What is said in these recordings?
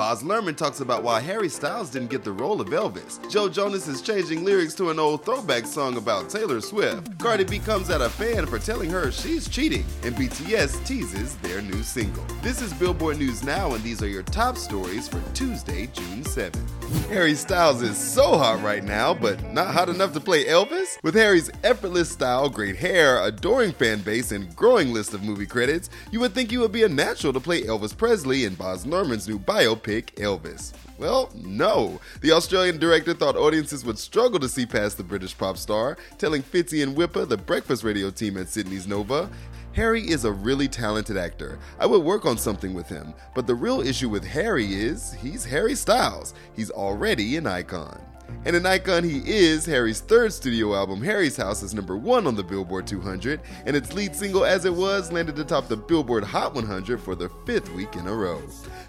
Baz Luhrmann talks about why Harry Styles didn't get the role of Elvis. Joe Jonas is changing lyrics to an old throwback song about Taylor Swift. Cardi B comes at a fan for telling her she's cheating, and BTS teases their new single. This is Billboard News Now, and these are your top stories for Tuesday, June 7th. Harry Styles is so hot right now, but not hot enough to play Elvis? With Harry's effortless style, great hair, adoring fan base, and growing list of movie credits, you would think you would be a natural to play Elvis Presley in Baz Luhrmann's new biopic pick Elvis? Well, no. The Australian director thought audiences would struggle to see past the British pop star, telling Fitzy and Whipper, the breakfast radio team at Sydney's Nova, Harry is a really talented actor. I would work on something with him, but the real issue with Harry is he's Harry Styles. He's already an icon. And an icon he is, Harry's third studio album, Harry's House, is number one on the Billboard 200, and its lead single, As It Was, landed atop the Billboard Hot 100 for the fifth week in a row.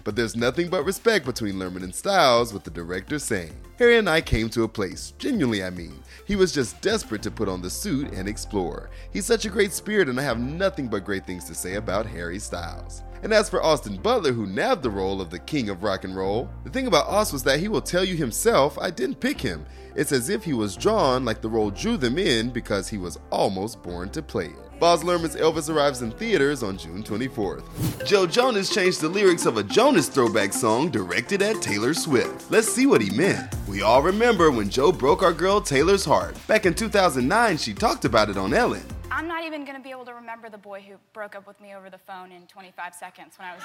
But there's nothing but respect between Luhrmann and Styles, with the director saying, Harry and I came to a place, genuinely I mean. He was just desperate to put on the suit and explore. He's such a great spirit, and I have nothing but great things to say about Harry Styles. And as for Austin Butler, who nabbed the role of the king of rock and roll, the thing about Aus was that he will tell you himself, I didn't pick him. It's as if he was drawn like the role drew them in because he was almost born to play it. Baz Luhrmann's Elvis arrives in theaters on June 24th. Joe Jonas changed the lyrics of a Jonas throwback song directed at Taylor Swift. Let's see what he meant. We all remember when Joe broke our girl Taylor's heart. Back in 2009, she talked about it on Ellen. I'm not even going to be able to remember the boy who broke up with me over the phone in 25 seconds when I was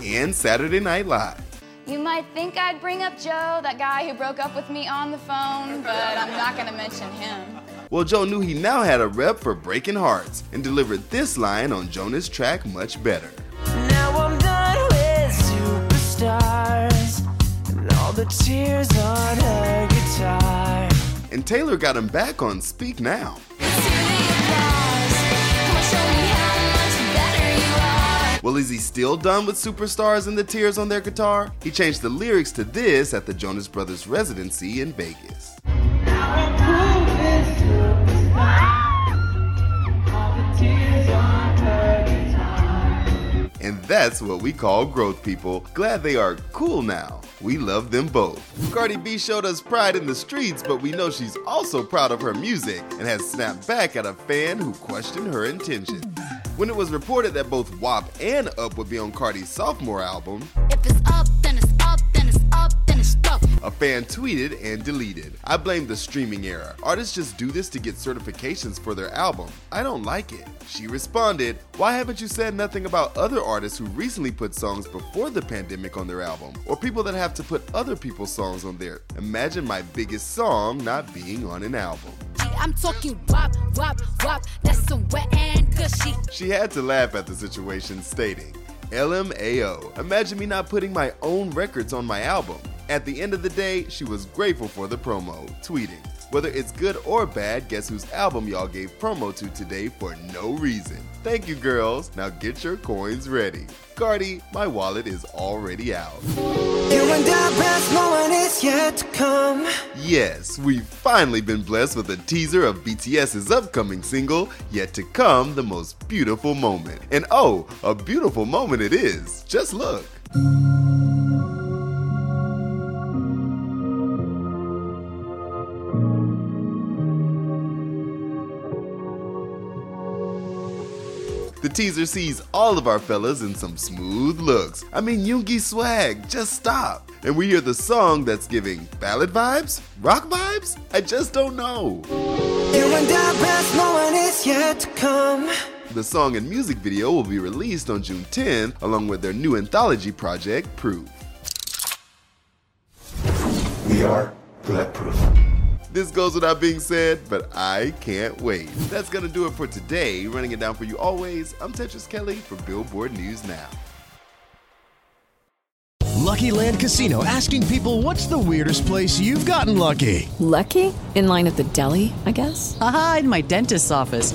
18. And Saturday Night Live. You might think I'd bring up Joe, that guy who broke up with me on the phone, but I'm not going to mention him. Well, Joe knew he now had a rep for breaking hearts and delivered this line on Jonas' track much better. Now I'm done with superstars and all the tears on her guitar. And Taylor got him back on Speak Now. Well, is he still done with superstars and the tears on their guitar? He changed the lyrics to this at the Jonas Brothers residency in Vegas. And that's what we call growth people. Glad they are cool now. We love them both. Cardi B showed us pride in the streets, but we know she's also proud of her music and has snapped back at a fan who questioned her intentions. When it was reported that both WAP and Up would be on Cardi's sophomore album, If it's up, then it's up, then it's up, then it's stuff. a fan tweeted and deleted. I blame the streaming era. Artists just do this to get certifications for their album. I don't like it. She responded, Why haven't you said nothing about other artists who recently put songs before the pandemic on their album? Or people that have to put other people's songs on there? Imagine my biggest song not being on an album. I'm talking WAP, WAP, WAP. That's some wet and gushy. She had to laugh at the situation, stating, LMAO, imagine me not putting my own records on my album. At the end of the day, she was grateful for the promo, tweeting, Whether it's good or bad, guess whose album y'all gave promo to today for no reason? Thank you, girls. Now get your coins ready. Cardi, my wallet is already out. You and I best moment is yet to come. Yes, we've finally been blessed with a teaser of BTS's upcoming single, Yet to Come, the most beautiful moment. And oh, a beautiful moment it is. Just look. The teaser sees all of our fellas in some smooth looks. I mean, Yoongi swag, just stop. And we hear the song that's giving ballad vibes? Rock vibes? I just don't know. You and I best, no one yet to come. The song and music video will be released on June 10, along with their new anthology project, Proof. We are bulletproof. This goes without being said, but I can't wait. That's gonna do it for today. Running it down for you always, I'm Tetris Kelly for Billboard News Now. Lucky Land Casino asking people what's the weirdest place you've gotten lucky? Lucky? In line at the deli, I guess? Aha, in my dentist's office.